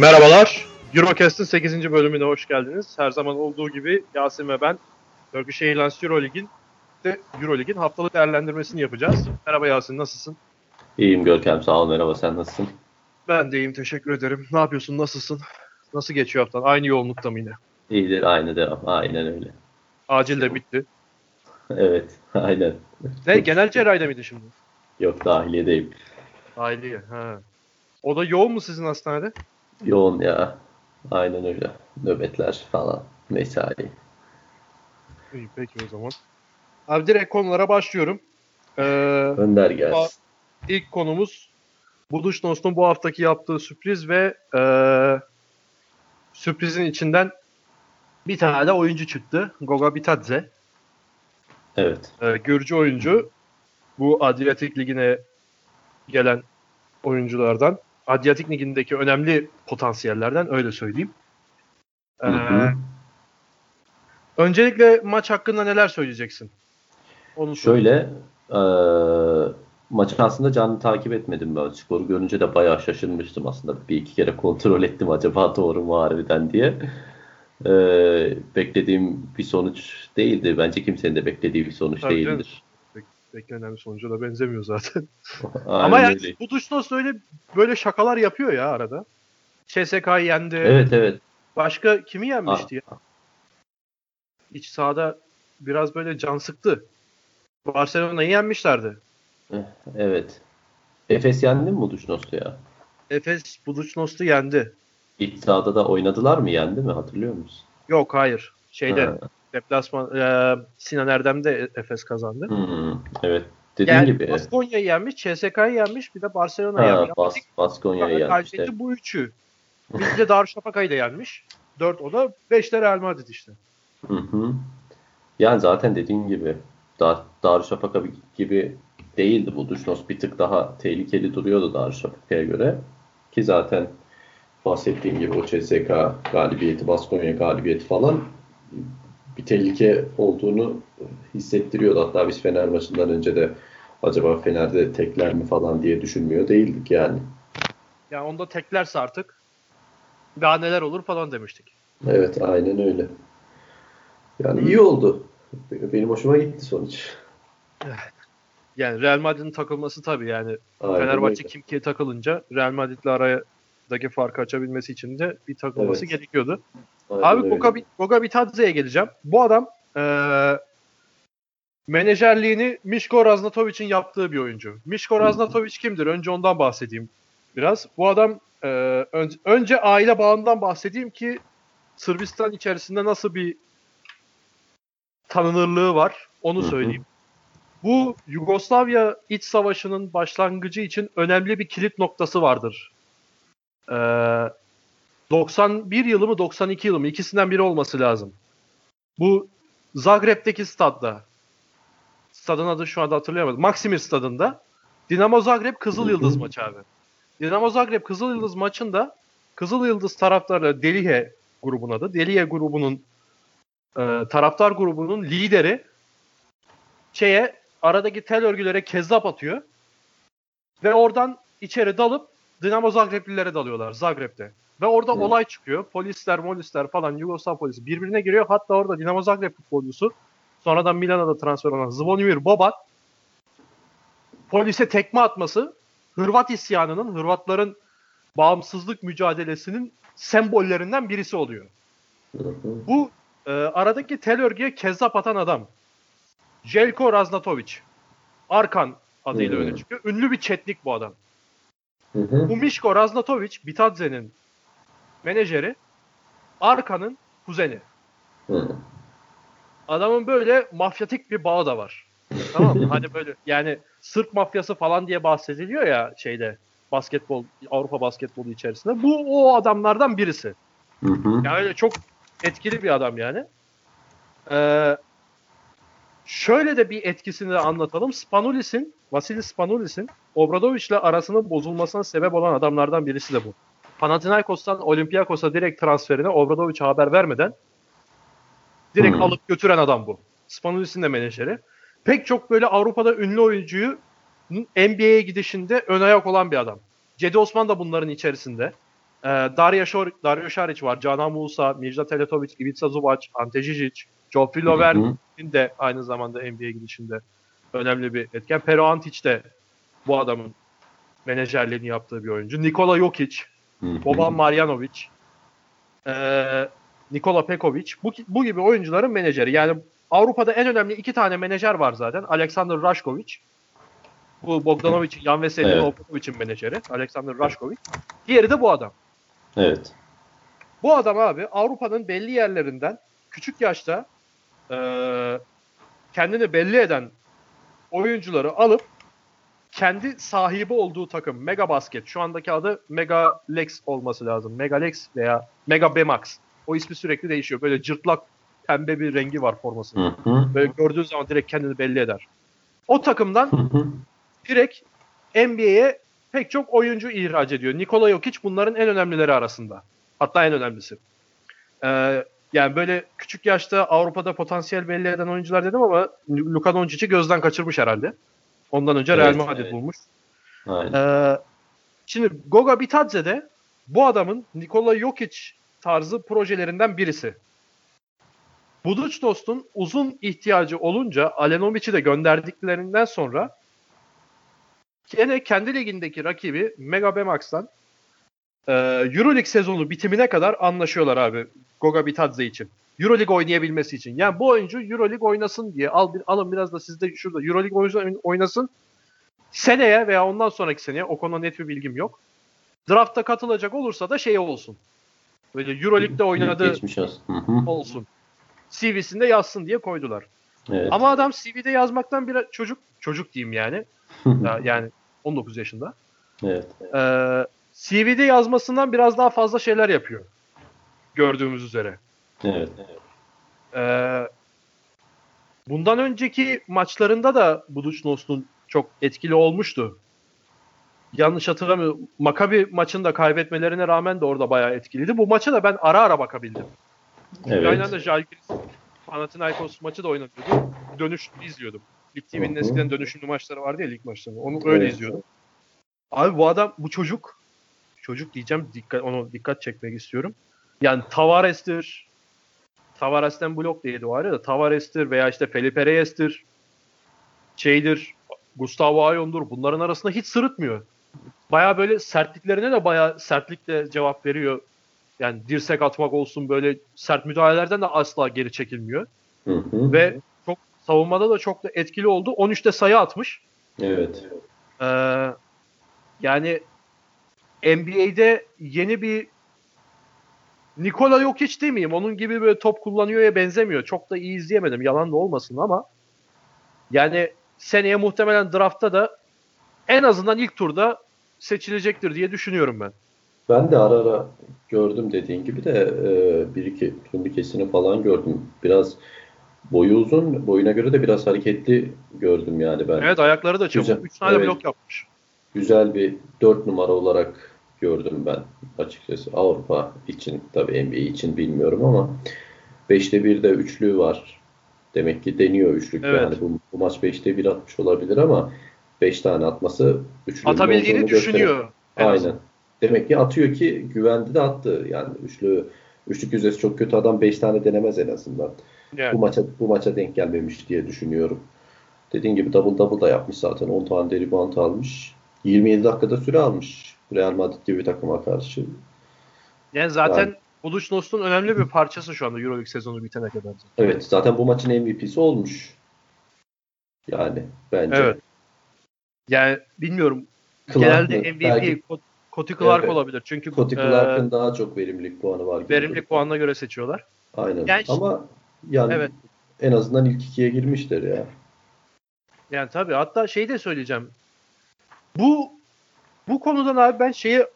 Merhabalar. Eurocast'ın 8. bölümüne hoş geldiniz. Her zaman olduğu gibi Yasin ve ben Turkish Airlines Eurolig'in de Eurolig'in haftalık değerlendirmesini yapacağız. Merhaba Yasin, nasılsın? İyiyim Görkem sağ ol merhaba sen nasılsın? Ben de iyiyim, teşekkür ederim. Ne yapıyorsun, nasılsın? Nasıl geçiyor haftan? Aynı yoğunlukta mı yine? İyidir aynı devam aynen öyle. Acil de bitti. Evet aynen. Ne, genel cerrahide miydi şimdi? Yok dahiliyedeyim. Aileye, ha. O da yoğun mu sizin hastanede? Yoğun ya. Aynen öyle. Nöbetler falan. Mesai. İyi, peki o zaman. Abi direkt konulara başlıyorum. Ee, Önder gelsin. İlk konumuz Buduşnos'un bu haftaki yaptığı sürpriz ve e, sürprizin içinden bir tane de oyuncu çıktı. Goga Bitadze. Evet. E, Gürcü oyuncu. Bu Adriyatik Ligi'ne gelen oyunculardan. Adriyatik Ligi'ndeki önemli potansiyellerden öyle söyleyeyim. E, Hı hı. öncelikle maç hakkında neler söyleyeceksin? Onu. Şöyle eee maçı aslında canlı takip etmedim ben. Skoru görünce de bayağı şaşırmıştım aslında. Bir iki kere kontrol ettim acaba doğru mu harbiden diye. Eee, beklediğim bir sonuç değildi. Bence kimsenin de beklediği bir sonuç Tabii canım. Beklenen bir sonuca da benzemiyor zaten. Ama yani öyle. bu Duşnos öyle böyle şakalar yapıyor ya arada. CSK'yı yendi. Evet evet. Başka kimi yenmişti ya? Ah, İç sahada biraz böyle can sıktı. Barcelona'yı yenmişlerdi. Evet. Efes yendi mi bu Duşnos'u ya? Efes Budućnos'u yendi. İç sahada da oynadılar mı? Yendi mi? Hatırlıyor musun? Yok hayır. Şeyde Ha. Deplasman e, Sinan Erdem'de Efes kazandı. Hmm, evet. Dediğin Yani gibi. Baskonya'yı yenmiş, CSK'yı yenmiş, bir de Barcelona'yı yenmiş. Bas, Baskonya'yı yenmişti. kaybedince bu üçü. Bir de Darüşşafaka'yı da yenmiş. Dört o da. Beş de Real Madrid işte. Hı hı. Yani zaten dediğin gibi Dar Darüşşafaka gibi değildi bu Duşnos. Bir tık daha tehlikeli duruyordu Darüşşafaka'ya göre. Ki zaten bahsettiğim gibi o CSK galibiyeti, Baskonya galibiyeti falan bir tehlike olduğunu hissettiriyordu. Hatta biz Fener maçından önce de acaba Fener'de tekler mi falan diye düşünmüyor değildik yani. Yani onda teklerse artık daha neler olur falan demiştik. Evet aynen öyle. Yani iyi oldu. Benim hoşuma gitti sonuç. Yani Real Madrid'in takılması tabii yani Aynen Fenerbahçe öyle. Kimki'ye takılınca Real Madrid'le aradaki farkı açabilmesi için de bir takılması Evet. gerekiyordu. Aynen Abi. Goga, Goga Bitadze'ye geleceğim. Bu adam eee menajerliğini Mişko Raznatovic'in yaptığı bir oyuncu. Mişko Raznatovic kimdir? Önce ondan bahsedeyim biraz. Bu adam eee, ön- önce aile bağından bahsedeyim ki Sırbistan içerisinde nasıl bir tanınırlığı var onu söyleyeyim. Bu Yugoslavya iç savaşının başlangıcı için önemli bir kilit noktası vardır. Ee, 91 yılı mı 92 yılı mı ikisinden biri olması lazım. Bu Zagreb'deki stadda stadın adı şu anda hatırlayamadım. Maksimir stadında Dinamo Zagreb Kızıl Yıldız maçı abi. Dinamo Zagreb Kızıl Yıldız maçında Kızıl Yıldız taraftarı Delihe grubun adı. Delihe grubunun e, taraftar grubunun lideri şeye aradaki tel örgülere kezzap atıyor. Ve oradan içeri dalıp Dinamo Zagreblilere dalıyorlar Zagreb'de. Ve orada Hı. olay çıkıyor. Polisler, molisler falan Yugoslav polisi birbirine giriyor. Hatta orada Dinamo Zagreb futbolcusu sonradan Milan'a da transfer olan Zvonimir Boban polise tekme atması Hırvat isyanının, Hırvatların bağımsızlık mücadelesinin sembollerinden birisi oluyor. Bu e, aradaki tel örgüye kezzap atan adam. Jelko Raznatovic. Arkan adıyla Hmm. öne çıkıyor. Ünlü bir çetlik bu adam. Hı hı. Bu Mişko Raznatovic, Bitadze'nin menajeri. Arkan'ın kuzeni. Hı. Adamın böyle mafyatik bir bağı da var. Tamam mı? Hani böyle yani Sırp mafyası falan diye bahsediliyor ya şeyde basketbol Avrupa basketbolu içerisinde. Bu o adamlardan birisi. Hı hı. Yani öyle çok etkili bir adam yani. Ee, şöyle de bir etkisini de anlatalım. Spanulis'in, Vasilis Spanulis'in Obradovic'le arasının bozulmasına sebep olan adamlardan birisi de bu. Panathinaikos'tan Olympiakos'a direkt transferine Obradovic'e haber vermeden direkt Hmm. alıp götüren adam bu. Spanulis'in de menajeri. Pek çok böyle Avrupa'da ünlü oyuncuyu NBA'ye gidişinde ön ayak olan bir adam. Cedi Osman da bunların içerisinde. Ee, Dario, Şor, Dario Šarić var, Canan Musa, Mirza Teletovic, Ivica Zubac, Ante Žižić, Joffrey Lovern'in de aynı zamanda NBA gidişinde önemli bir etken. Pero Antic de bu adamın menajerliğini yaptığı bir oyuncu. Nikola Jokic, Boban Marjanovic, e, Nikola Pekovic bu, bu gibi oyuncuların menajeri. Yani Avrupa'da en önemli iki tane menajer var zaten. Alexander Rashkovic. Bu Bogdanovic'in, Jan Veseli'nin evet. Opakovic'in menajeri. Alexander Rashkovic. Diğeri de bu adam. Evet. Bu adam abi Avrupa'nın belli yerlerinden küçük yaşta e, kendini belli eden oyuncuları alıp kendi sahibi olduğu takım Mega Basket şu andaki adı Mega Lex olması lazım. Mega Lex veya Mega Bemax. O ismi sürekli değişiyor. Böyle cırtlak pembe bir rengi var formasının. Böyle gördüğün zaman direkt kendini belli eder. O takımdan direkt NBA'ye pek çok oyuncu ihraç ediyor. Nikola Jokic bunların en önemlileri arasında. Hatta en önemlisi. Ee, yani böyle küçük yaşta Avrupa'da potansiyel belli eden oyuncular dedim ama Luka Doncic'i gözden kaçırmış herhalde. Ondan önce evet, Real Madrid evet. bulmuş. Aynen. Ee, şimdi Goga Bitadze de bu adamın Nikola Jokic tarzı projelerinden birisi. Budućnost'un uzun ihtiyacı olunca Alenovic'i de gönderdiklerinden sonra yine kendi ligindeki rakibi Mega Bemax'tan e, Euroleague sezonu bitimine kadar anlaşıyorlar abi Goga Bitadze için. Euroleague oynayabilmesi için. Yani bu oyuncu Euroleague oynasın diye al bir alın biraz da sizde şurada Euroleague oynasın. Seneye veya ondan sonraki seneye o konuda net bir bilgim yok. Draftta katılacak olursa da şey olsun. Böyle Euroleague'de oynadığı olsun. CV'sinde yazsın diye koydular. Evet. Ama adam CV'de yazmaktan bir çocuk çocuk diyeyim yani. yani 19 yaşında. Evet. Ee, CV'de yazmasından biraz daha fazla şeyler yapıyor. Gördüğümüz üzere. Evet. Ee, bundan önceki maçlarında da Budućnost'un çok etkili olmuştu. Yanlış hatırlamıyorum. Makabi maçında kaybetmelerine rağmen de orada bayağı etkiliydi. Bu maça da ben ara ara bakabildim. Evet. Aynı anda Jalgiris Panathinaikos maçı da oynatıyordu. Dönüş izliyordum. Lig TV'nin eskiden dönüşümlü maçları vardı ya lig maçları. Onu öyle evet. izliyordum. Abi bu adam, bu çocuk çocuk diyeceğim dikkat onu dikkat çekmek istiyorum. Yani Tavares'tir, Tavares'ten blok değildi o ayrı da Tavares'tir veya işte Felipe Reyes'tir şeydir Gustavo Ayon'dur bunların arasında hiç sırıtmıyor. Baya böyle sertliklerine de baya sertlikle cevap veriyor. Yani dirsek atmak olsun böyle sert müdahalelerden de asla geri çekilmiyor. Hı hı. Ve çok savunmada da çok da etkili oldu. 13'te sayı atmış. Evet. Ee, yani NBA'de yeni bir Nikola yok hiç demeyeyim. Onun gibi böyle top kullanıyor ya benzemiyor. Çok da iyi izleyemedim. Yalan da olmasın ama yani seneye muhtemelen draftta da en azından ilk turda seçilecektir diye düşünüyorum ben. Ben de ara ara gördüm dediğin gibi de e, bir iki turnukesini falan gördüm. Biraz boyu uzun, boyuna göre de biraz hareketli gördüm yani ben. Evet ayakları da çabuk. 3 tane evet, blok yapmış. Güzel bir 4 numara olarak gördüm ben açıkçası. Avrupa için tabii NBA için bilmiyorum ama 5'te 1'de üçlü var. Demek ki deniyor üçlük. Evet. Yani bu, bu maç 5'te 1 atmış olabilir ama 5 tane atması üçlü Atabildiğini düşünüyor. Aynen. Demek ki atıyor ki güvendi de attı. Yani üçlü üçlük yüzdesi çok kötü adam 5 tane denemez en azından. Yani. Bu maça bu maça denk gelmemiş diye düşünüyorum. Dediğin gibi double double da yapmış zaten. 10 tane de rebound almış. 27 dakikada süre almış. Real Madrid gibi bir takıma karşı. Yani zaten yani, Budućnost'un önemli bir parçası şu anda Euroleague sezonu bitene kadar. Evet zaten bu maçın MVP'si olmuş. Yani bence. Evet. Yani bilmiyorum. Clark Genelde MVP belki, Cody Clark evet, olabilir. Çünkü Cody Clark'ın e, daha çok verimlilik puanı var. Verimlilik puanına göre seçiyorlar. Aynen. Yani Ama yani evet. en azından ilk ikiye girmişler ya. Yani tabii hatta şey de söyleyeceğim. Bu bu konudan abi ben şeye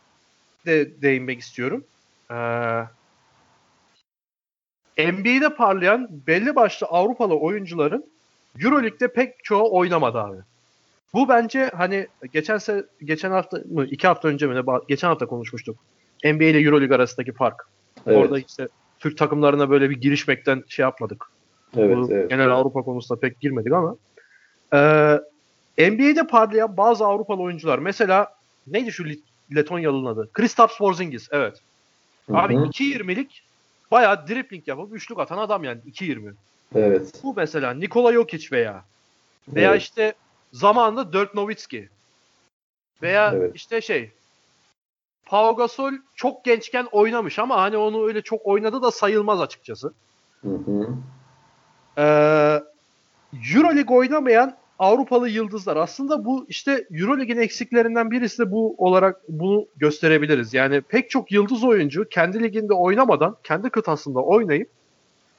de değinmek istiyorum. Ee, NBA'de parlayan belli başlı Avrupalı oyuncuların Euroleague'de pek çoğu oynamadı abi. Bu bence hani geçen se geçen hafta mı iki hafta önce mi ne geçen hafta konuşmuştuk. NBA ile Euroleague arasındaki fark. Evet. Orada işte Türk takımlarına böyle bir girişmekten şey yapmadık. Evet, evet. Genel Avrupa konusunda pek girmedik ama e, NBA'de parlayan bazı Avrupalı oyuncular mesela neydi şu Letonyalı'nın adı. Kristaps Porzingis evet. Hı Abi hı. 2.20'lik bayağı dribbling yapıp üçlük atan adam yani 2.20. Evet. Bu mesela Nikola Jokic veya veya Evet. işte zamanında Dirk Nowitzki veya Evet. işte şey Pau Gasol çok gençken oynamış ama hani onu öyle çok oynadı da sayılmaz açıkçası. Hı hı. Ee, Euroleague oynamayan Avrupalı yıldızlar. Aslında bu işte Euroleague'in eksiklerinden birisi de bu olarak bunu gösterebiliriz. Yani pek çok yıldız oyuncu kendi liginde oynamadan, kendi kıtasında oynayıp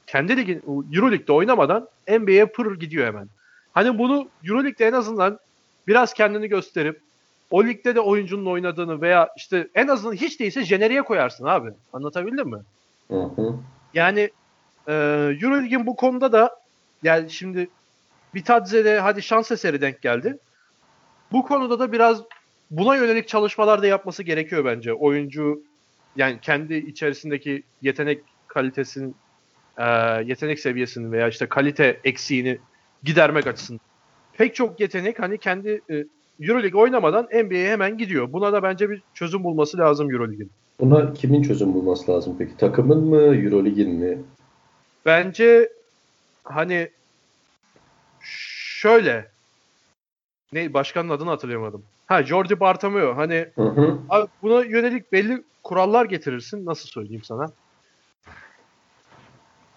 kendi ligin Euroleague'de oynamadan NBA'ye pır gidiyor hemen. Hani bunu Euroleague'de en azından biraz kendini gösterip o ligde de oyuncunun oynadığını veya işte en azından hiç değilse jeneriğe koyarsın abi. Anlatabildim mi? Hı hı. Yani e, Euroleague'in bu konuda da yani şimdi Bitadze'de hadi şans eseri denk geldi. Bu konuda da biraz buna yönelik çalışmalar da yapması gerekiyor bence. Oyuncu yani kendi içerisindeki yetenek kalitesinin e, yetenek seviyesini veya işte kalite eksiğini gidermek açısından. Pek çok yetenek hani kendi e, Euroleague oynamadan NBA'ye hemen gidiyor. Buna da bence bir çözüm bulması lazım Euroleague'in. Buna kimin çözüm bulması lazım peki? Takımın mı, Eurolig'in mi? Bence hani şöyle ne başkanın adını hatırlayamadım. Ha Jordi Bartomeu hani Hı hı. abi buna yönelik belli kurallar getirirsin. Nasıl söyleyeyim sana?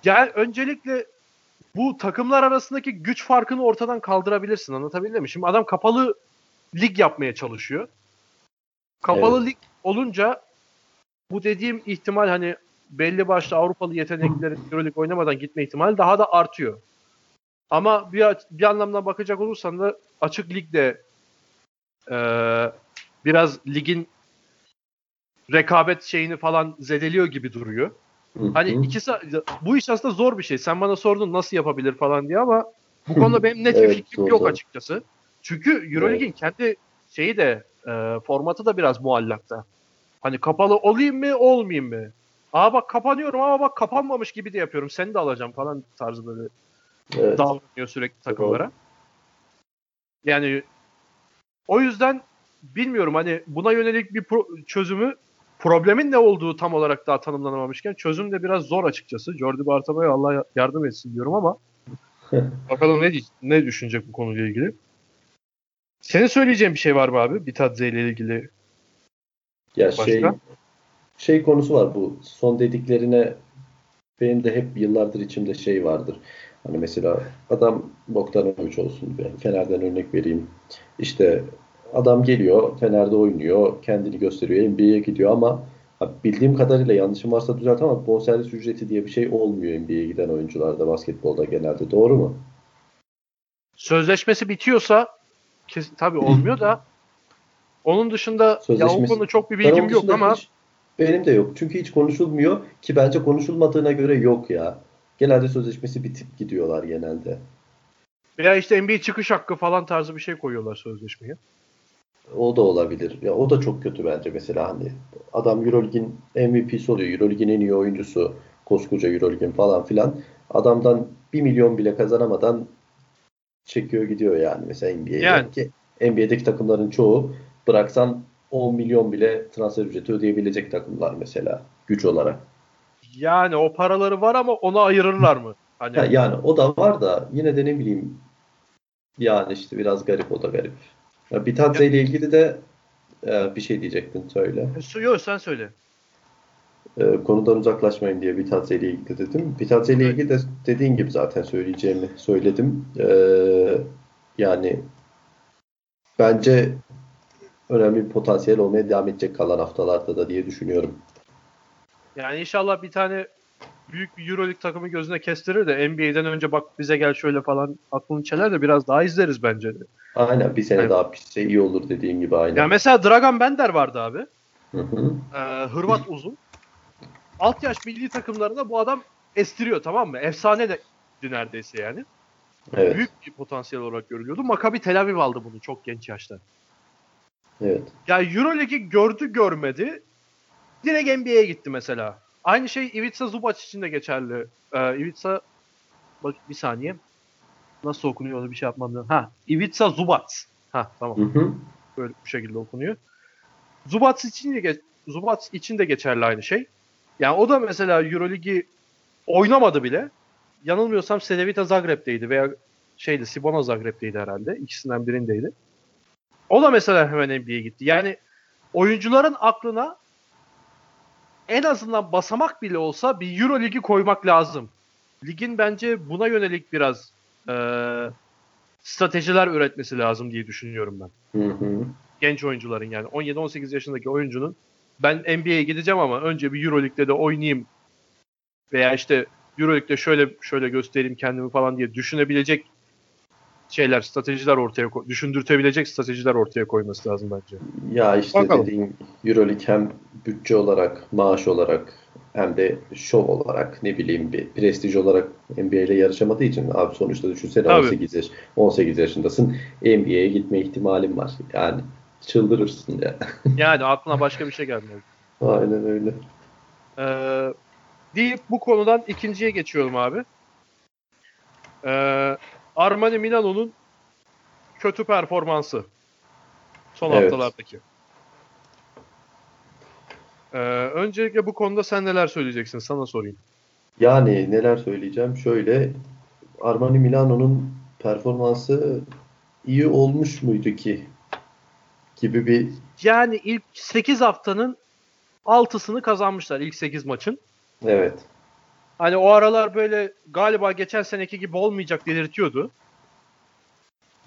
Yani öncelikle bu takımlar arasındaki güç farkını ortadan kaldırabilirsin. Anlatabildim mi? Şimdi adam kapalı lig yapmaya çalışıyor. Kapalı Evet. lig olunca bu dediğim ihtimal hani belli başlı Avrupalı yeteneklerin Euroleague oynamadan gitme ihtimali daha da artıyor. Ama bir, bir anlamdan bakacak olursan da açık ligde eee, biraz ligin rekabet şeyini falan zedeliyor gibi duruyor. Hı hı. Hani ikisi bu iş aslında zor bir şey. Sen bana sordun nasıl yapabilir falan diye ama bu konuda benim net bir Evet, fikrim zor, yok açıkçası. Çünkü Euroleague'in kendi şeyi de e, formatı da biraz muallakta. Hani kapalı olayım mı olmayayım mı? Aa bak kapanıyorum ama bak kapanmamış gibi de yapıyorum. Seni de alacağım falan tarzı böyle Evet. davranıyor sürekli takımlara. Yani o yüzden bilmiyorum hani buna yönelik bir pro- çözümü problemin ne olduğu tam olarak daha tanımlanamamışken çözüm de biraz zor açıkçası. Jordi Bartomeu Allah yardım etsin diyorum ama bakalım ne ne düşünecek bu konuyla ilgili. Senin söyleyeceğin bir şey var mı abi? Bitadze ile ilgili. Ya Başka? şey şey konusu var bu son dediklerine benim de hep yıllardır içimde şey vardır. Hani mesela adam Bogdanovic olsun. Ben Fener'den örnek vereyim. İşte adam geliyor, Fener'de oynuyor, kendini gösteriyor, NBA'ye gidiyor ama bildiğim kadarıyla yanlışım varsa düzelt ama bonservis ücreti diye bir şey olmuyor NBA'ye giden oyuncularda basketbolda genelde. Doğru mu? Sözleşmesi bitiyorsa kesin tabii olmuyor da onun dışında ya o Sözleşmesi- konuda çok bir bilgim yok ama hiç- benim de yok. Çünkü hiç konuşulmuyor ki bence konuşulmadığına göre yok ya. Genelde sözleşmesi bitip gidiyorlar genelde. veya işte NBA çıkış hakkı falan tarzı bir şey koyuyorlar sözleşmeye. O da olabilir. Ya o da çok kötü bence mesela hani adam EuroLeague'in MVP'si oluyor. EuroLeague'in en iyi oyuncusu. Koskoca EuroLeague'in falan filan. Adamdan 1 milyon bile kazanamadan çekiyor gidiyor yani mesela NBA'ye. Yani. Ki NBA'deki takımların çoğu bıraksan 10 milyon bile transfer ücreti ödeyebilecek takımlar mesela güç olarak. Yani o paraları var ama ona ayırırlar mı? Hani Ya, yani o da var da yine de ne bileyim yani işte biraz garip o da garip. Ya, Bitadze ile ilgili de e, bir şey diyecektin söyle. Yok sen söyle. E, konudan uzaklaşmayın diye Bitadze ile ilgili dedim. Bitadze ile ilgili de dediğin gibi zaten söyleyeceğimi söyledim. E, yani bence önemli bir potansiyel olmaya devam edecek kalan haftalarda da diye düşünüyorum. Yani inşallah bir tane büyük bir Euroleague takımı gözüne kestirir de NBA'den önce bak bize gel şöyle falan aklını çeler de biraz daha izleriz bence de. Aynen bir sene Evet. daha pişse iyi olur dediğin gibi aynen. Ya mesela Dragan Bender vardı abi. Hı hı. Ee, Hırvat uzun. Alt yaş milli takımlarında bu adam estiriyor tamam mı? Efsane de neredeyse yani. Evet. Büyük bir potansiyel olarak görülüyordu. Maccabi Tel Aviv aldı bunu çok genç yaşta. Evet. Ya Euroleague'i gördü görmedi. Direkt NBA'ye gitti mesela. Aynı şey Ivica Zubac için de geçerli. Ee, Ivica bak bir saniye. Nasıl okunuyor onu bir şey yapmam lazım. Ha, Ivica Zubac. Ha tamam. Hı hı. Böyle bu şekilde okunuyor. Zubats için de geç, Zubats için de geçerli aynı şey. Yani o da mesela EuroLeague'i oynamadı bile. Yanılmıyorsam Cedevita Zagreb'teydi veya şeydi Sibona Zagreb'teydi herhalde. İkisinden birindeydi. O da mesela hemen NBA'ye gitti. Yani oyuncuların aklına en azından basamak bile olsa bir Euro Ligi koymak lazım. Ligin bence buna yönelik biraz e, stratejiler üretmesi lazım diye düşünüyorum ben. Hı hı. Genç oyuncuların yani 17-18 yaşındaki oyuncunun ben NBA'ye gideceğim ama önce bir Euro Lig'de de oynayayım veya işte Euro Lig'de şöyle şöyle göstereyim kendimi falan diye düşünebilecek şeyler, stratejiler ortaya ko- düşündürtebilecek stratejiler ortaya koyması lazım bence. Ya işte Bakalım. dediğin Euroleague hem bütçe olarak, maaş olarak hem de şov olarak ne bileyim bir prestij olarak NBA ile yarışamadığı için abi sonuçta düşünsene Tabii. 18 yaş 18 yaşındasın NBA'ye gitme ihtimalin var. Yani çıldırırsın ya. Yani aklına başka bir şey gelmiyor. Aynen öyle. Ee, deyip bu konudan ikinciye geçiyorum abi. Ee, Armani Milano'nun kötü performansı. Son Evet. haftalardaki. Ee, öncelikle bu konuda sen neler söyleyeceksin? Sana sorayım. Yani neler söyleyeceğim? Şöyle Armani Milano'nun performansı iyi olmuş muydu ki? Gibi bir Yani ilk 8 haftanın 6'sını kazanmışlar ilk 8 maçın. evet. Hani o aralar böyle galiba geçen seneki gibi olmayacak delirtiyordu.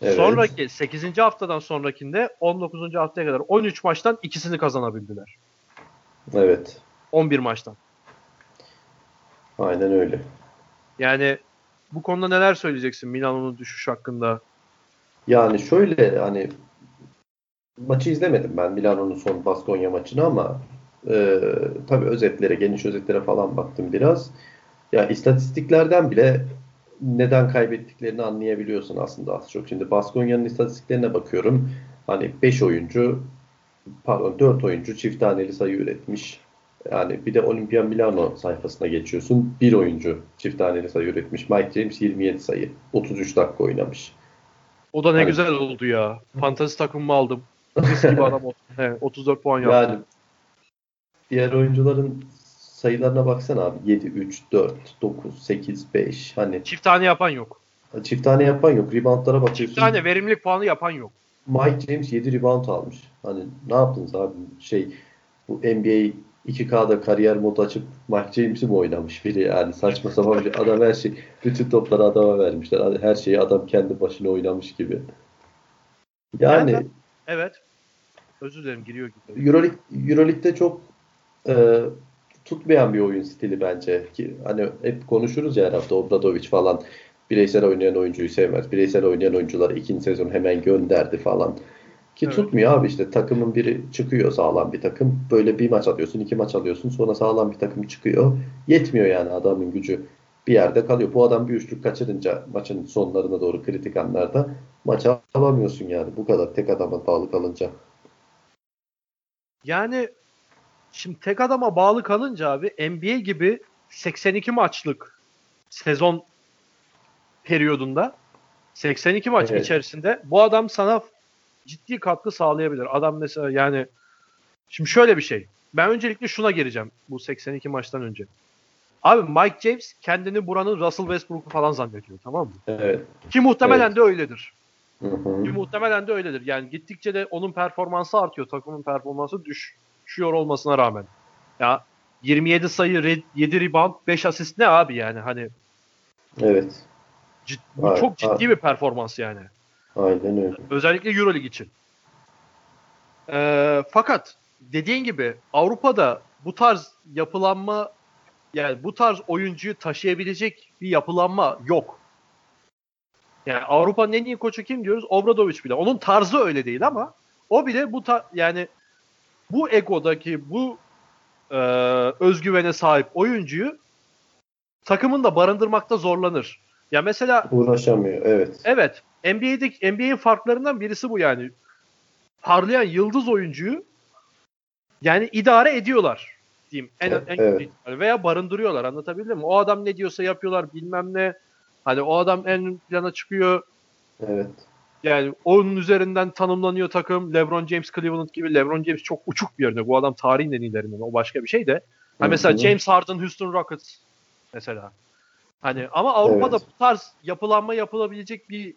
Evet. Sonraki 8. haftadan sonrakinde 19. haftaya kadar 13 maçtan ikisini kazanabildiler. Evet. 11 maçtan. Aynen öyle. Yani bu konuda neler söyleyeceksin Milano'nun düşüş hakkında? Yani şöyle hani maçı izlemedim ben Milano'nun son Baskonya maçını ama e, tabii özetlere, geniş özetlere falan baktım biraz. Ya istatistiklerden bile neden kaybettiklerini anlayabiliyorsun aslında az çok. Şimdi Baskonya'nın istatistiklerine bakıyorum. Hani 5 oyuncu pardon 4 oyuncu çift taneli sayı üretmiş. Yani bir de Olimpia Milano sayfasına geçiyorsun. Bir oyuncu çift taneli sayı üretmiş. Mike James 27 sayı. 33 dakika oynamış. O da ne Evet. güzel oldu ya. Fantasy takımımı aldım. Mis gibi adam oldu. He, 34 puan yaptı. Yani diğer oyuncuların sayılarına baksana abi. 7, 3, 4, 9, 8, 5. Hani Çift tane yapan yok. çift tane yapan yok. Reboundlara Çift bakıyorsun. tane verimlilik puanı yapan yok. Mike James 7 rebound almış. Hani ne yaptınız abi? Şey bu NBA 2K'da kariyer modu açıp Mike James'i mi oynamış biri yani saçma sapan bir adam her şey bütün topları adama vermişler. Her şeyi adam kendi başına oynamış gibi. Yani Yani Evet. Özür dilerim giriyor gibi. Euroleague, Euroleague'de çok e, tutmayan bir oyun stili bence. Ki hani hep konuşuruz ya her hafta Obradovic falan bireysel oynayan oyuncuyu sevmez. Bireysel oynayan oyuncuları ikinci sezon hemen gönderdi falan. Ki Evet. tutmuyor abi işte takımın biri çıkıyor sağlam bir takım. Böyle bir maç alıyorsun, iki maç alıyorsun. Sonra sağlam bir takım çıkıyor. Yetmiyor yani adamın gücü. Bir yerde kalıyor. Bu adam bir üçlük kaçırınca maçın sonlarına doğru kritik anlarda maça alamıyorsun yani. Bu kadar tek adama bağlı kalınca. Yani şimdi tek adama bağlı kalınca abi NBA gibi 82 maçlık sezon periyodunda 82 maç Evet. içerisinde bu adam sana ciddi katkı sağlayabilir. Adam mesela yani şimdi şöyle bir şey. Ben öncelikle şuna gireceğim bu 82 maçtan önce. Abi Mike James kendini buranın Russell Westbrook'u falan zannediyor tamam mı? Evet. Ki muhtemelen Evet. de öyledir. Hı hı. Ki muhtemelen de öyledir. Yani gittikçe de onun performansı artıyor. Takımın performansı düş, düşüyor olmasına rağmen. Ya 27 sayı, re- 7 rebound, 5 asist ne abi yani hani Evet. cid- bu Evet, çok ciddi bir performans yani. Aynen öyle. Özellikle EuroLeague için. Ee, fakat dediğin gibi Avrupa'da bu tarz yapılanma yani bu tarz oyuncuyu taşıyabilecek bir yapılanma yok. Yani Avrupa'nın en iyi koçu kim diyoruz? Obradovic bile. Onun tarzı öyle değil ama o bile bu ta- yani bu egodaki bu e, özgüvene sahip oyuncuyu takımında barındırmakta zorlanır. Ya mesela Uğraşamıyor. Evet. Evet. NBA'deki NBA'in farklarından birisi bu yani. Parlayan yıldız oyuncuyu yani idare ediyorlar diyeyim. En, Evet, en evet. veya barındırıyorlar anlatabildim mi? O adam ne diyorsa yapıyorlar bilmem ne. Hani o adam en plana çıkıyor. Evet. Yani onun üzerinden tanımlanıyor takım. LeBron James Cleveland gibi. LeBron James çok uçuk bir örnek. Bu adam tarihin en iyilerinden. O başka bir şey de. Ha mesela James Harden Houston Rockets mesela. Hani ama Avrupa'da evet. bu tarz yapılanma yapılabilecek bir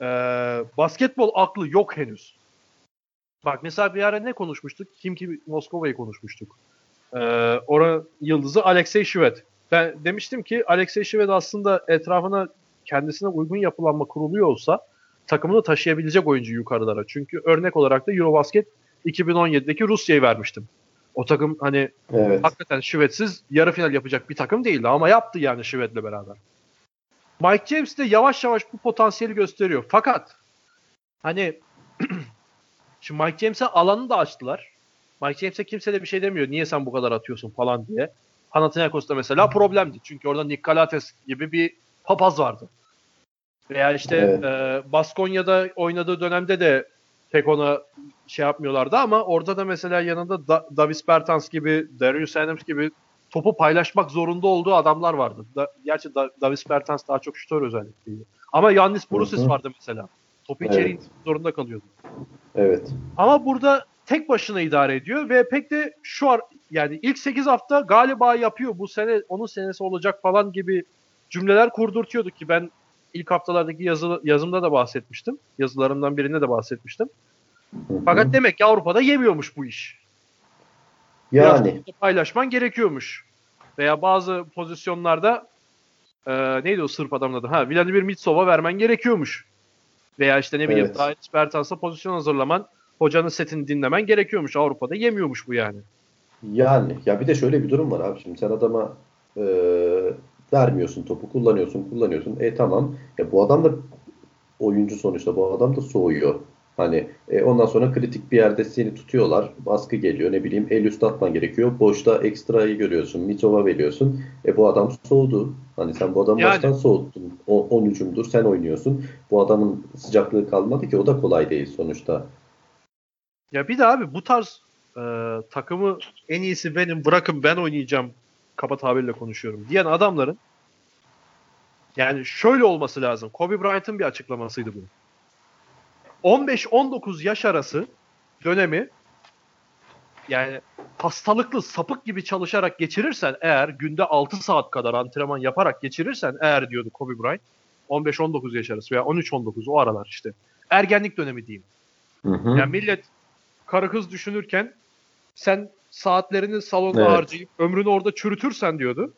e, basketbol aklı yok henüz. Bak mesela bir ara ne konuşmuştuk? Kim ki Moskova'yı konuşmuştuk. Ee, oranın yıldızı Alexey Şivet. Ben demiştim ki Alexey Şivet aslında etrafına kendisine uygun yapılanma kuruluyor olsa takımını taşıyabilecek oyuncu yukarılara. Çünkü örnek olarak da Eurobasket 2017'deki Rusya'yı vermiştim. O takım hani evet. hakikaten Şivetsiz yarı final yapacak bir takım değildi ama yaptı yani Şivet'le beraber. Mike James de yavaş yavaş bu potansiyeli gösteriyor. Fakat hani şimdi Mike James'e alanı da açtılar. Mike James'e kimse de bir şey demiyor. Niye sen bu kadar atıyorsun falan diye. Panathinaikos'ta mesela problemdi. Çünkü orada Nick Galates gibi bir papaz vardı. Veya işte evet. e, Baskonya'da oynadığı dönemde de pek ona şey yapmıyorlardı ama orada da mesela yanında da, Davis Bertans gibi, Darius Adams gibi topu paylaşmak zorunda olduğu adamlar vardı. Da, gerçi da, Davis Bertans daha çok şutör özellikliydi. Ama Yannis Brusis vardı mesela. Topu içeri evet. zorunda kalıyordu. Evet. Ama burada tek başına idare ediyor ve pek de şu ar yani ilk 8 hafta galiba yapıyor. Bu sene onun senesi olacak falan gibi cümleler kurdurtuyordu ki ben ilk haftalardaki yazı, yazımda da bahsetmiştim. Yazılarımdan birinde de bahsetmiştim. Fakat demek ki Avrupa'da yemiyormuş bu iş. Yani. Biraz paylaşman gerekiyormuş. Veya bazı pozisyonlarda e, neydi o Sırp adamın adı? Ha, Vladimir Mitsov'a vermen gerekiyormuş. Veya işte ne bileyim evet. daha Bertans'a pozisyon hazırlaman, hocanın setini dinlemen gerekiyormuş. Avrupa'da yemiyormuş bu yani. Yani ya bir de şöyle bir durum var abi. Şimdi sen adama e, vermiyorsun topu, kullanıyorsun, kullanıyorsun. E tamam. Ya bu adam da oyuncu sonuçta. Bu adam da soğuyor. Hani e, ondan sonra kritik bir yerde seni tutuyorlar. Baskı geliyor ne bileyim el üstü atman gerekiyor. Boşta ekstrayı görüyorsun. Mitova veriyorsun. E bu adam soğudu. Hani sen bu adamı yani. baştan soğuttun. O, 10 hücumdur sen oynuyorsun. Bu adamın sıcaklığı kalmadı ki o da kolay değil sonuçta. Ya bir de abi bu tarz e, takımı en iyisi benim bırakın ben oynayacağım kaba tabirle konuşuyorum diyen adamların yani şöyle olması lazım. Kobe Bryant'ın bir açıklamasıydı bu. 15-19 yaş arası dönemi yani hastalıklı sapık gibi çalışarak geçirirsen eğer günde 6 saat kadar antrenman yaparak geçirirsen eğer diyordu Kobe Bryant 15-19 yaş arası veya 13-19 o aralar işte ergenlik dönemi diyeyim. Hı hı. Yani millet karı kız düşünürken sen saatlerini salonda evet. harcayıp ömrünü orada çürütürsen diyordu.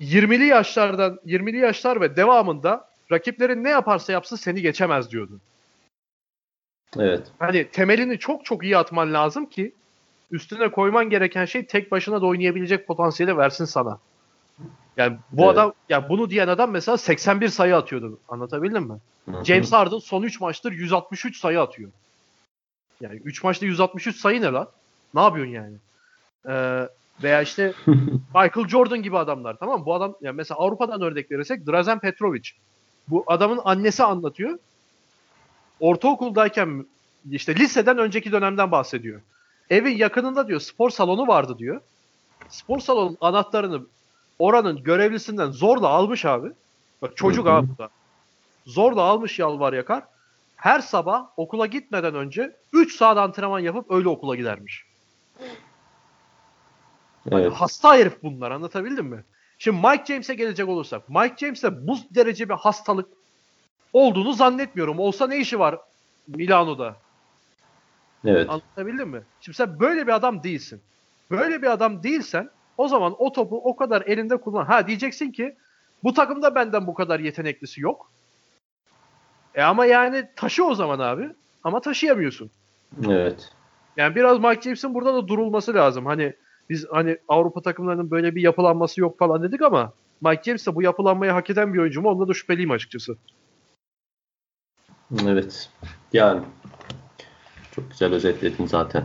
20'li yaşlardan 20'li yaşlar ve devamında rakiplerin ne yaparsa yapsın seni geçemez diyordu. Evet. Hani temelini çok çok iyi atman lazım ki üstüne koyman gereken şey tek başına da oynayabilecek potansiyeli versin sana. Yani bu evet. adam ya bunu diyen adam mesela 81 sayı atıyordu. Anlatabildim mi? Hı-hı. James Harden son 3 maçtır 163 sayı atıyor. Yani 3 maçta 163 sayı ne lan? Ne yapıyorsun yani? Ee, veya işte Michael Jordan gibi adamlar tamam mı? Bu adam yani mesela Avrupa'dan örnek verirsek Drazen Petrovic. Bu adamın annesi anlatıyor. Ortaokuldayken işte liseden önceki dönemden bahsediyor. Evin yakınında diyor spor salonu vardı diyor. Spor salonun anahtarını oranın görevlisinden zorla almış abi. Bak çocuk abi da. Zorla almış yalvar yakar. Her sabah okula gitmeden önce 3 saat antrenman yapıp öyle okula gidermiş. Evet. Yani hasta herif bunlar anlatabildim mi? Şimdi Mike James'e gelecek olursak. Mike James'e bu derece bir hastalık olduğunu zannetmiyorum. Olsa ne işi var Milano'da? Evet. Anlatabildim mi? Şimdi sen böyle bir adam değilsin. Böyle bir adam değilsen o zaman o topu o kadar elinde kullan. Ha diyeceksin ki bu takımda benden bu kadar yeteneklisi yok. E ama yani taşı o zaman abi. Ama taşıyamıyorsun. Evet. Yani biraz Mike James'in burada da durulması lazım. Hani biz hani Avrupa takımlarının böyle bir yapılanması yok falan dedik ama Mike James de bu yapılanmayı hak eden bir oyuncu mu? Onda da şüpheliyim açıkçası. Evet. Yani çok güzel özetledin zaten.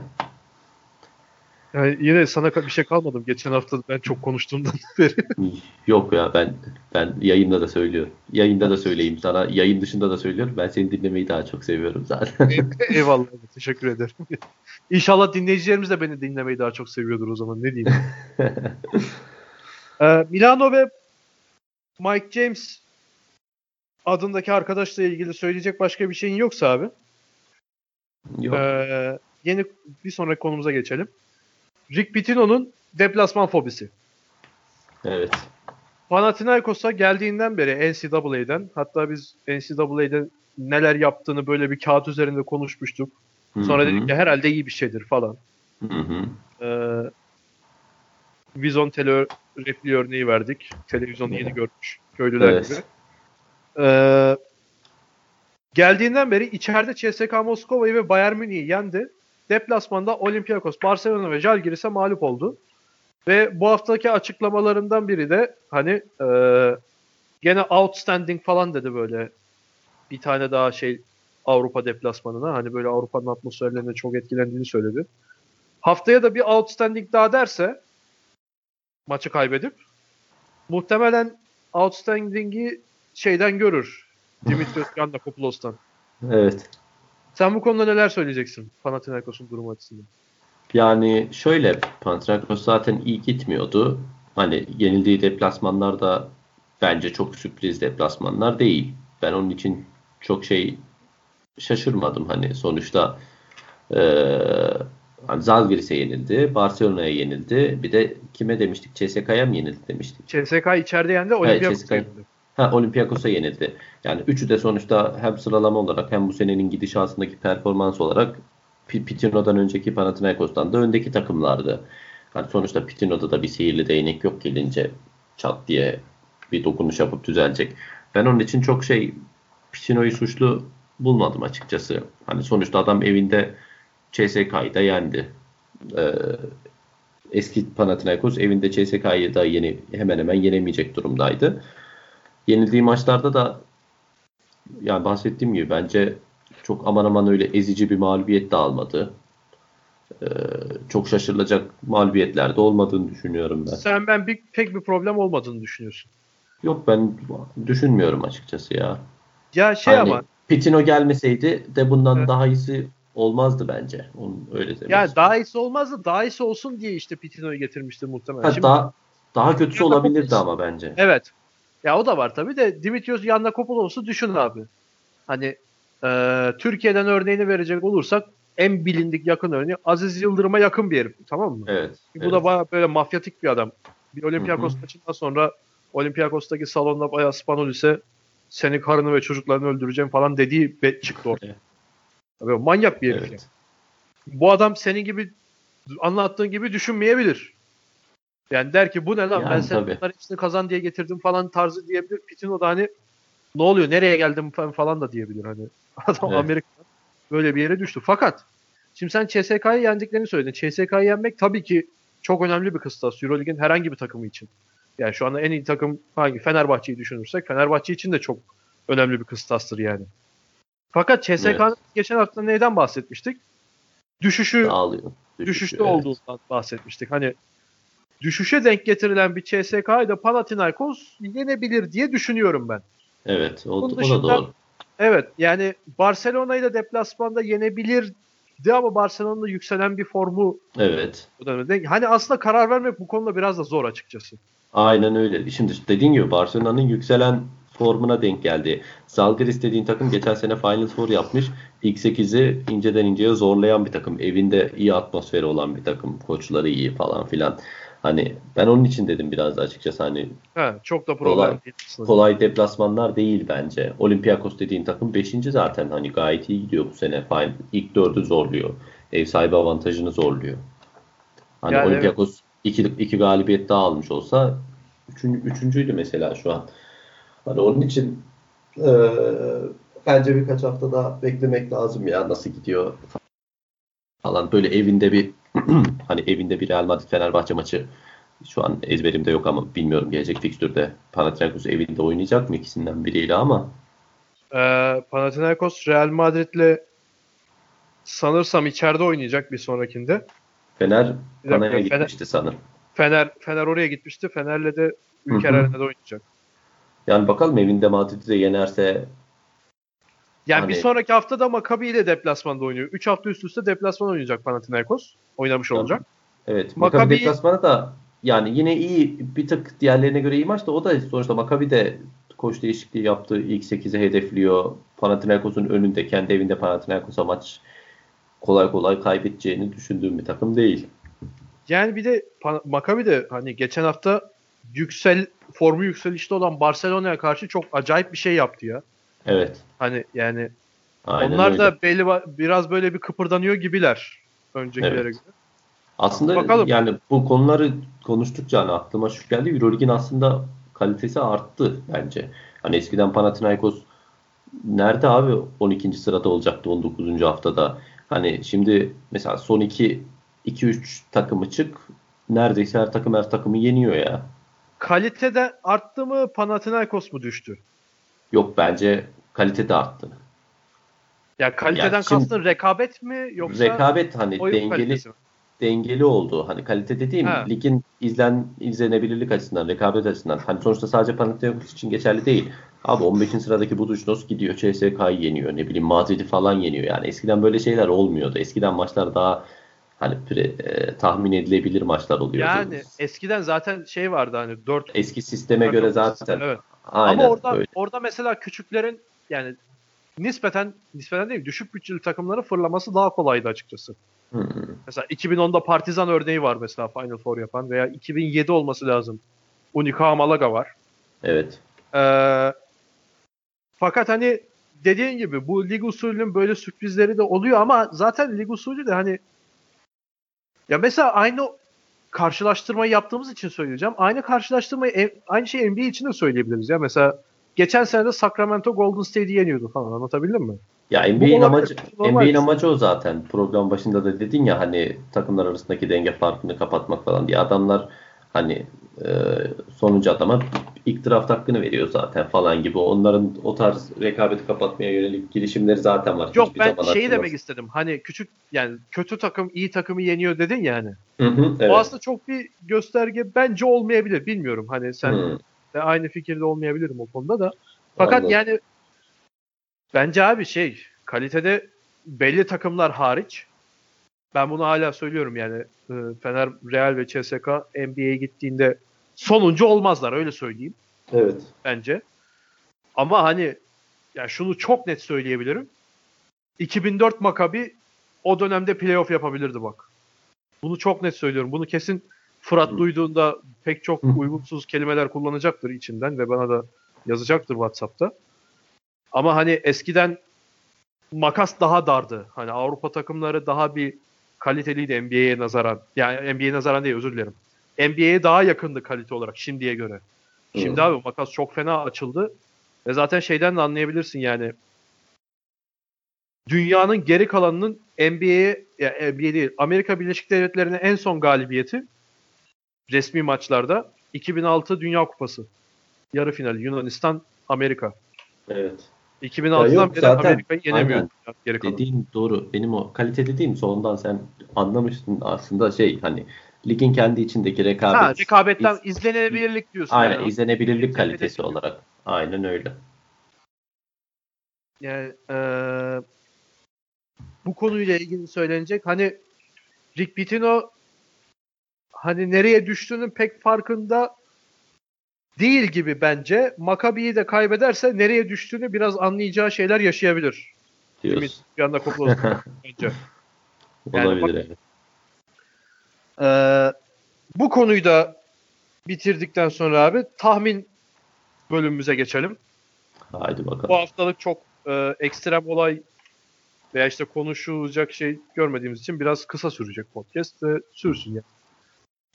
Yani yine sana bir şey kalmadım. Geçen hafta ben çok konuştuğumdan beri. Yok ya ben ben yayında da söylüyorum. Yayında da söyleyeyim sana. Yayın dışında da söylüyorum. Ben seni dinlemeyi daha çok seviyorum zaten. Eyvallah. Teşekkür ederim. İnşallah dinleyicilerimiz de beni dinlemeyi daha çok seviyordur o zaman. Ne diyeyim? ee, Milano ve Mike James adındaki arkadaşla ilgili söyleyecek başka bir şeyin yoksa abi. Yok. Ee, yeni bir sonraki konumuza geçelim. Rick Pitino'nun deplasman fobisi. Evet. Panathinaikos'a geldiğinden beri NCAA'den hatta biz NCAA'de neler yaptığını böyle bir kağıt üzerinde konuşmuştuk. Sonra Hı hı. dedik ki herhalde iyi bir şeydir falan. Hı hı. Ee, Vizon tele repliği örneği verdik. Televizyonu yeni görmüş köylüler Evet. gibi. Ee, geldiğinden beri içeride CSKA Moskova'yı ve Bayern Münih'i yendi. Deplasmanda Olympiakos, Barcelona ve Žalgiris'e mağlup oldu. Ve bu haftaki açıklamalarından biri de hani e, gene outstanding falan dedi böyle bir tane daha şey Avrupa deplasmanına. Hani böyle Avrupa'nın atmosferlerine çok etkilendiğini söyledi. Haftaya da bir outstanding daha derse maçı kaybedip muhtemelen outstanding'i şeyden görür. Dimitrios Yannakopoulos'tan. Evet. Sen bu konuda neler söyleyeceksin Panathinaikos'un durumu açısından? Yani şöyle Panathinaikos zaten iyi gitmiyordu. Hani yenildiği deplasmanlar da bence çok sürpriz deplasmanlar değil. Ben onun için çok şey şaşırmadım. Hani sonuçta eee hani Zalgiris'e yenildi, Barcelona'ya yenildi. Bir de kime demiştik? CSK'ya mı yenildi demiştik? CSK içeride yendi, Olympiakos'a CSKA. Ha Olympiakos'a yenildi. Yani üçü de sonuçta hem sıralama olarak hem bu senenin gidişatındaki performans olarak Pitino'dan önceki Panathinaikos'tan da öndeki takımlardı. Yani sonuçta Pitino'da da bir sihirli değnek yok gelince çat diye bir dokunuş yapıp düzelecek. Ben onun için çok şey Pitino'yu suçlu bulmadım açıkçası. Hani sonuçta adam evinde CSK'yı da yendi. Ee, eski Panathinaikos evinde CSK'yı da yeni hemen hemen yenemeyecek durumdaydı. Yenildiği maçlarda da yani bahsettiğim gibi bence çok aman aman öyle ezici bir mağlubiyet de almadı. Ee, çok şaşırılacak mağlubiyetler de olmadığını düşünüyorum ben. Sen ben bir, pek bir problem olmadığını düşünüyorsun. Yok ben düşünmüyorum açıkçası ya. Ya şey Hani ama Pitino gelmeseydi de bundan Evet. daha iyisi olmazdı bence. Onun öyle demek. ya daha iyisi olmazdı. Daha iyisi olsun diye işte Pitino'yu getirmişti muhtemelen. Ha, Şimdi- daha daha kötüsü olabilirdi ama bence. Evet. Ya o da var tabii de Dimitrios Yannakopoulos'u düşün abi. Hani e, Türkiye'den örneğini verecek olursak en bilindik yakın örneği Aziz Yıldırım'a yakın bir herif tamam mı? Evet. Bu evet. da bayağı böyle mafyatik bir adam. Bir Olympiakos maçından sonra Olympiakos'taki salonda bayağı Spanolis'e seni karını ve çocuklarını öldüreceğim falan dediği be- çıktı ortaya. Evet. Böyle manyak bir herif. Evet. yani. Bu adam senin gibi anlattığın gibi düşünmeyebilir. Yani der ki bu ne lan Yani ben sen tabii. bunların hepsini kazan diye getirdim falan tarzı diyebilir. Pitino da hani ne oluyor nereye geldim falan, da diyebilir hani. Adam Evet. Amerika'dan böyle bir yere düştü. Fakat şimdi sen CSK'yı yendiklerini söyledin. CSK'yı yenmek tabii ki çok önemli bir kıstas Euroleague'in herhangi bir takımı için. Yani şu anda en iyi takım hangi? Fenerbahçe'yi düşünürsek Fenerbahçe için de çok önemli bir kıstastır yani. Fakat CSK'nın Evet. geçen hafta neyden bahsetmiştik? Düşüşü Dağılıyor. düşüşte evet. olduğundan bahsetmiştik. Hani düşüşe denk getirilen bir CSK'yı da Panathinaikos yenebilir diye düşünüyorum ben. Evet. O, Bunun o da dışında- doğru. Evet yani Barcelona'yı da deplasmanda yenebilirdi ama Barcelona'da yükselen bir formu Evet. Hani aslında karar vermek bu konuda biraz da zor açıkçası. Aynen öyle. Şimdi dediğin gibi Barcelona'nın yükselen formuna denk geldi. Zalgiris dediğin takım geçen sene Final Four yapmış. İlk 8'i inceden inceye zorlayan bir takım. Evinde iyi atmosferi olan bir takım. Koçları iyi falan filan. Hani ben onun için dedim biraz da açıkçası hani Ha, çok da problem Kolay. değil kolay deplasmanlar değil bence. Olympiakos dediğin takım 5. zaten hani gayet iyi gidiyor bu sene. Final, ilk 4'ü zorluyor. Ev sahibi avantajını zorluyor. Hani Yani Olympiakos 2 iki galibiyet daha almış olsa üçün, üçüncüydü mesela şu an. Hani onun için eee, bence birkaç hafta daha beklemek lazım ya nasıl gidiyor falan. Böyle evinde bir hani evinde bir Real Madrid Fenerbahçe maçı şu an ezberimde yok ama bilmiyorum gelecek fikstürde Panathinaikos evinde oynayacak mı ikisinden biriyle ama Ee, Panathinaikos Real Madrid'le sanırsam içeride oynayacak bir sonrakinde. Fener Pana'ya gitmişti sanırım. Fener Fener oraya gitmişti. Fener'le de hı. Arena'da oynayacak. Yani bakalım evinde Madrid'i de yenerse Yani bir Hani- sonraki hafta da Maccabi ile deplasmanda oynuyor. 3 hafta üst üste deplasman oynayacak Panathinaikos. Oynamış Tamam. olacak. evet Maccabi- Maccabi deplasmanı da yani yine iyi bir tık diğerlerine göre iyi maç da o da sonuçta Maccabi de koç değişikliği yaptı. İlk 8'e hedefliyor. Panathinaikos'un önünde kendi evinde Panathinaikos'a maç kolay kolay kaybedeceğini düşündüğüm bir takım değil. Yani bir de Maccabi de hani geçen hafta yüksel formu yükselişte olan Barcelona'ya karşı çok acayip bir şey yaptı ya. Evet. Hani yani Aynen onlar öyle. da belli biraz böyle bir kıpırdanıyor gibiler öncekilere Evet. göre. Aslında Bakalım. yani bu konuları konuştukça hani aklıma şu geldi. Euroleague'in aslında kalitesi arttı bence. Hani eskiden Panathinaikos nerede abi 12. sırada olacaktı 19. haftada. Hani şimdi mesela son 2 2-3 takımı çık neredeyse her takım her takımı yeniyor ya. Kalitede arttı mı Panathinaikos mu düştü? Yok bence kalite de arttı. Ya kaliteden Ya şimdi- kastın rekabet mi yoksa Rekabet hani dengeli dengeli oldu. Hani kalite dediğim Ha. ligin izlen izlenebilirlik açısından, rekabet açısından. Hani sonuçta sadece Panathinaikos için geçerli değil. Abi 15. sıradaki Budućnos gidiyor CSK'yı yeniyor. Ne bileyim Madrid'i falan yeniyor. Yani eskiden böyle şeyler olmuyordu. Eskiden maçlar daha hani pre- e, tahmin edilebilir maçlar oluyordu. Yani eskiden zaten şey vardı hani 4 eski sisteme göre zaten Evet. Aynen Ama orada öyle. orada mesela küçüklerin yani nispeten nispeten değil düşük bütçeli takımların fırlaması daha kolaydı açıkçası. Hı. Mesela 2010'da Partizan örneği var mesela Final Four yapan veya 2007 olması lazım. Unicaja Malaga var. Evet. Ee, fakat hani dediğin gibi bu lig usulünün böyle sürprizleri de oluyor ama zaten lig usulü de hani ya mesela aynı karşılaştırmayı yaptığımız için söyleyeceğim. Aynı karşılaştırmayı e- aynı şeyi NBA için de söyleyebiliriz ya. Mesela geçen sene de Sacramento Golden State'i yeniyordu falan anlatabildim mi? Ya NBA'in amacı. NBA'in amacı o zaten. Program başında da dedin ya hani takımlar arasındaki denge farkını kapatmak falan diye. Adamlar hani e, sonuncu adama ilk draft hakkını veriyor zaten falan gibi. Onların o tarz rekabeti kapatmaya yönelik girişimleri zaten var. Yok Hiçbir ben zaman şeyi demek istedim. Hani küçük yani kötü takım iyi takımı yeniyor dedin ya hani. Hı hı, evet. O aslında çok bir gösterge bence olmayabilir. Bilmiyorum hani sen Hı, de aynı fikirde olmayabilirim o konuda da. Fakat Anladım. yani bence abi şey kalitede belli takımlar hariç ben bunu hala söylüyorum yani e, Fener, Real ve CSK NBA'ye gittiğinde sonuncu olmazlar öyle söyleyeyim evet. bence. Ama hani ya şunu çok net söyleyebilirim. 2004 Maccabi o dönemde playoff yapabilirdi bak. Bunu çok net söylüyorum. Bunu kesin Fırat Hı. duyduğunda pek çok uygunsuz kelimeler kullanacaktır içinden ve bana da yazacaktır WhatsApp'ta. Ama hani eskiden makas daha dardı. Hani Avrupa takımları daha bir kaliteliydi NBA'ye nazaran. Yani NBA'ye nazaran değil özür dilerim. NBA'ye daha yakındı kalite olarak şimdiye göre. Şimdi Hı. abi makas çok fena açıldı. Ve zaten şeyden de anlayabilirsin yani. Dünyanın geri kalanının NBA'ye ya NBA değil Amerika Birleşik Devletleri'ne en son galibiyeti resmi maçlarda 2006 Dünya Kupası. Yarı finali Yunanistan Amerika. Evet. 2006'dan Ya yok, beri zaten Amerika'yı yenemiyor aynen. dünya geri. Dediğin doğru. Benim o kalite dediğim sondan sen anlamıştın aslında şey hani ligin kendi içindeki rekabet. Ha, rekabetten iz- izlenebilirlik diyorsun. Aynen yani. izlenebilirlik İzlenebilirlik kalitesi diyor. olarak. Aynen öyle. Yani eee, bu konuyla ilgili söylenecek. Hani Rick Pitino hani nereye düştüğünün pek farkında değil gibi bence. Maccabi'yi de kaybederse nereye düştüğünü biraz anlayacağı şeyler yaşayabilir. Ümit Diyorsun. bir anda bence. Yani Olabilir evet. Ee, bu konuyu da bitirdikten sonra abi tahmin bölümümüze geçelim. Haydi Bu bakalım. haftalık çok e, ekstrem olay veya işte konuşulacak şey görmediğimiz için biraz kısa sürecek podcast ve sürsün yani.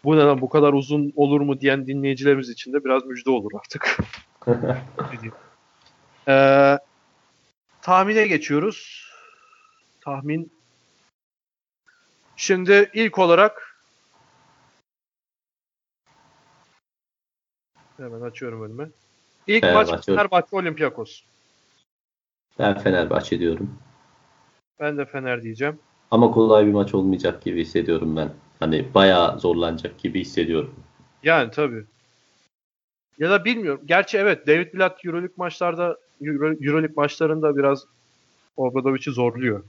Bu ne lan bu kadar uzun olur mu diyen dinleyicilerimiz için de biraz müjde olur artık. Ee, tahmine geçiyoruz. Tahmin. Şimdi ilk olarak hemen açıyorum önüme. İlk Fenerbahçe. maç Fenerbahçe Olympiakos. ben Fenerbahçe diyorum. Ben de Fener diyeceğim. Ama kolay bir maç olmayacak gibi hissediyorum ben. Hani bayağı zorlanacak gibi hissediyorum. Yani tabii. Ya da bilmiyorum. Gerçi evet David Blatt Euroleague maçlarda Euro, Euroleague maçlarında biraz Obradovic'i zorluyor.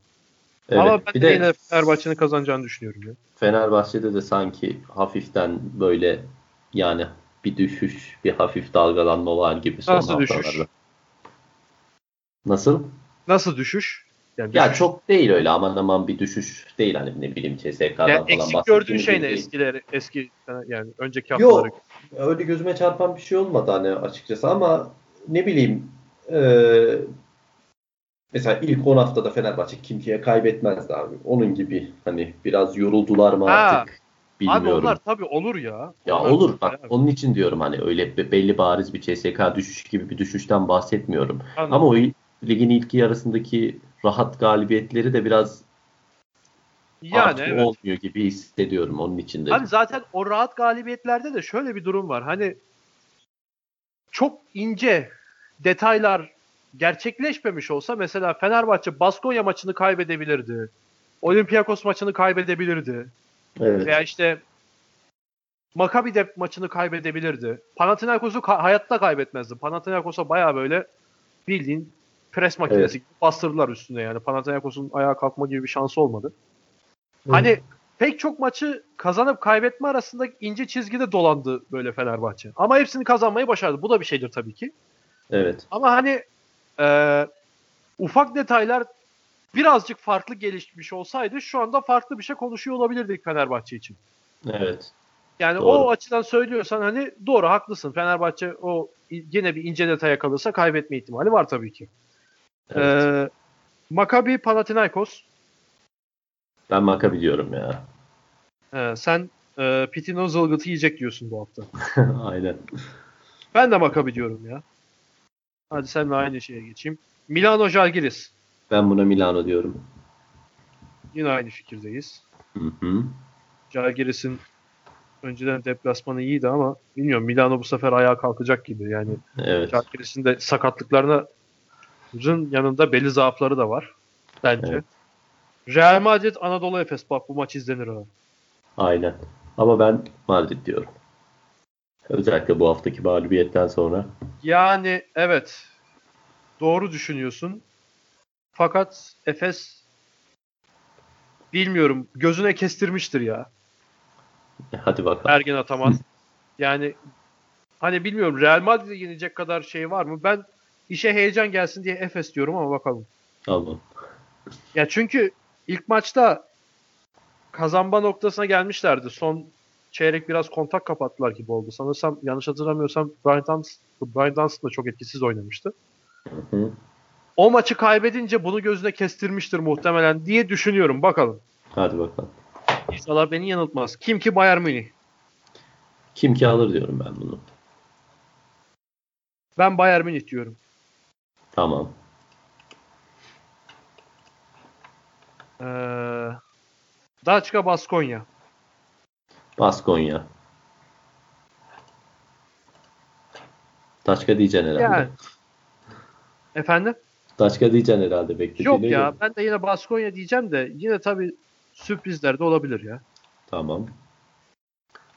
Evet. Ama ben bir de, de yine Fenerbahçe'nin kazanacağını düşünüyorum. Ya. Fenerbahçe'de de sanki hafiften böyle yani bir düşüş, bir hafif dalgalanma var gibi son Nasıl düşüş? haftalarda. Nasıl? Nasıl düşüş? Yani Ya düşüş. çok değil öyle aman aman bir düşüş değil hani ne bileyim CSK'dan yani falan eksik gördüğün şey ne eskileri eski yani önceki haftaları. Yok öyle gözüme çarpan bir şey olmadı hani açıkçası ama ne bileyim eee, mesela ilk 10 haftada Fenerbahçe kimseye kaybetmezdi abi. Onun gibi hani biraz yoruldular mı Ha. artık Abi bilmiyorum. onlar tabii olur ya. Ya Onlar olur bak abi. onun için diyorum hani öyle be- belli bariz bir CSK düşüşü gibi bir düşüşten bahsetmiyorum. Anladım. Ama o ligin ilk yarısındaki rahat galibiyetleri de biraz yani artık evet. olmuyor gibi hissediyorum onun için de. Abi zaten o rahat galibiyetlerde de şöyle bir durum var. Hani çok ince detaylar gerçekleşmemiş olsa mesela Fenerbahçe Baskonya maçını kaybedebilirdi. Olympiakos maçını kaybedebilirdi. Evet. Veya işte Maccabi de maçını kaybedebilirdi. Panathinaikos'u ka- hayatta kaybetmezdi. Panathinaikos'a baya böyle bildiğin pres makinesi gibi bastırdılar üstüne yani. Panathinaikos'un ayağa kalkma gibi bir şansı olmadı. Hani pek çok maçı kazanıp kaybetme arasında ince çizgide dolandı böyle Fenerbahçe. Ama hepsini kazanmayı başardı. Bu da bir şeydir tabii ki. Evet. Ama hani e, ufak detaylar birazcık farklı gelişmiş olsaydı şu anda farklı bir şey konuşuyor olabilirdik Fenerbahçe için. Evet. Yani Doğru. o açıdan söylüyorsan hani doğru haklısın. Fenerbahçe o yine bir ince detaya kalırsa kaybetme ihtimali var tabii ki. Evet. Ee, Maccabi Panathinaikos. Ben Maccabi diyorum ya. Ee, sen e, Pitino zılgıtı yiyecek diyorsun bu hafta. Aynen. Ben de Maccabi diyorum ya. Hadi seninle aynı şeye geçeyim. Milano Žalgiris. Ben buna Milano diyorum. Yine aynı fikirdeyiz. Hı hı. Žalgiris'in önceden deplasmanı iyiydi ama bilmiyorum Milano bu sefer ayağa kalkacak gibi. Yani Evet. Žalgiris'in de sakatlıklarına yanında belli zaafları da var bence. Evet. Real Madrid Anadolu Efes bak bu maç izlenir ha. Aynen. Ama ben Madrid diyorum. Özellikle bu haftaki mağlubiyetten sonra. Yani evet doğru düşünüyorsun. Fakat Efes bilmiyorum gözüne kestirmiştir ya. Hadi bakalım. Ergen Ataman. yani hani bilmiyorum Real Madrid'i yenecek kadar şey var mı? Ben işe heyecan gelsin diye Efes diyorum ama bakalım. Tamam. Ya çünkü ilk maçta kazanma noktasına gelmişlerdi. Son çeyrek biraz kontak kapattılar gibi oldu. Sanırsam yanlış hatırlamıyorsam Brian Dunstan, Brian Dunstan da çok etkisiz oynamıştı. Hı hı. O maçı kaybedince bunu gözüne kestirmiştir muhtemelen diye düşünüyorum. Bakalım. Hadi bakalım. İnşallah beni yanıltmaz. Kim ki Bayern Münih. Kim ki alır diyorum ben bunu. Ben Bayern Münih diyorum. Tamam. Ee, Daçka Baskonya. Baskonya. Taşka diyeceksin herhalde. Yani. Efendim? Taşka diyeceksin herhalde beklediğine Yok ya göre. ben de yine Baskonya diyeceğim de yine tabii sürprizler de olabilir ya. Tamam.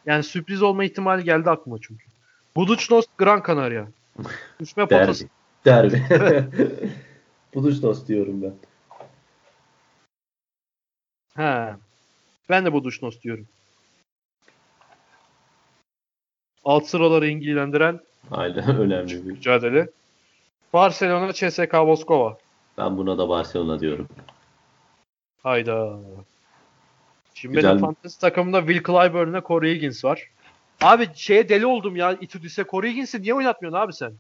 Yani sürpriz olma ihtimali geldi aklıma çünkü. Budućnost Gran Canaria. Düşme potası. Derbi. Buduşnos diyorum ben. He. Ben de Budućnost diyorum. Alt sıraları ilgilendiren Aynen önemli bir. mücadele. Barcelona CSKA Moskova. Ben buna da Barcelona diyorum. Hayda. Şimdi Güzel. benim fantezi takımımda Will Clyburn'la Corey Higgins var. Abi şeye deli oldum ya Itudis'e. Corey Higgins'i niye oynatmıyorsun abi sen?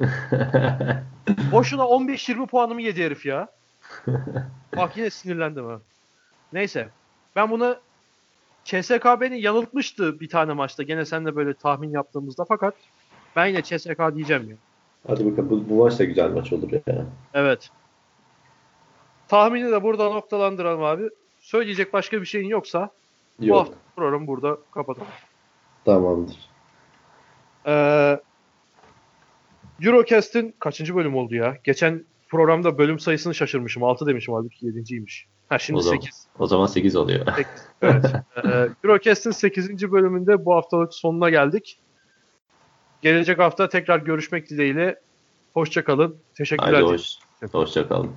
Boşuna 15-20 puanımı yedi herif ya. Bak yine sinirlendim ha. Neyse. Ben bunu CSK beni yanıltmıştı bir tane maçta. Gene seninle böyle tahmin yaptığımızda fakat ben yine CSK diyeceğim ya. Hadi bakalım bu, bu maç da güzel maç olur ya. Evet. Tahmini de burada noktalandıralım abi. Söyleyecek başka bir şeyin yoksa bu Yok. hafta programı burada kapatalım. Tamamdır. Ee, Eurocast'in kaçıncı bölüm oldu ya? Geçen programda bölüm sayısını şaşırmışım. 6 demişim halbuki 7.ymiş. Ha şimdi O zaman, 8. o zaman 8 oluyor. Evet. Ee, Eurocast'in 8. bölümünde bu haftalık sonuna geldik. Gelecek hafta tekrar görüşmek dileğiyle. Hoşçakalın. Teşekkürler. Haydi hoş, hoşça kalın.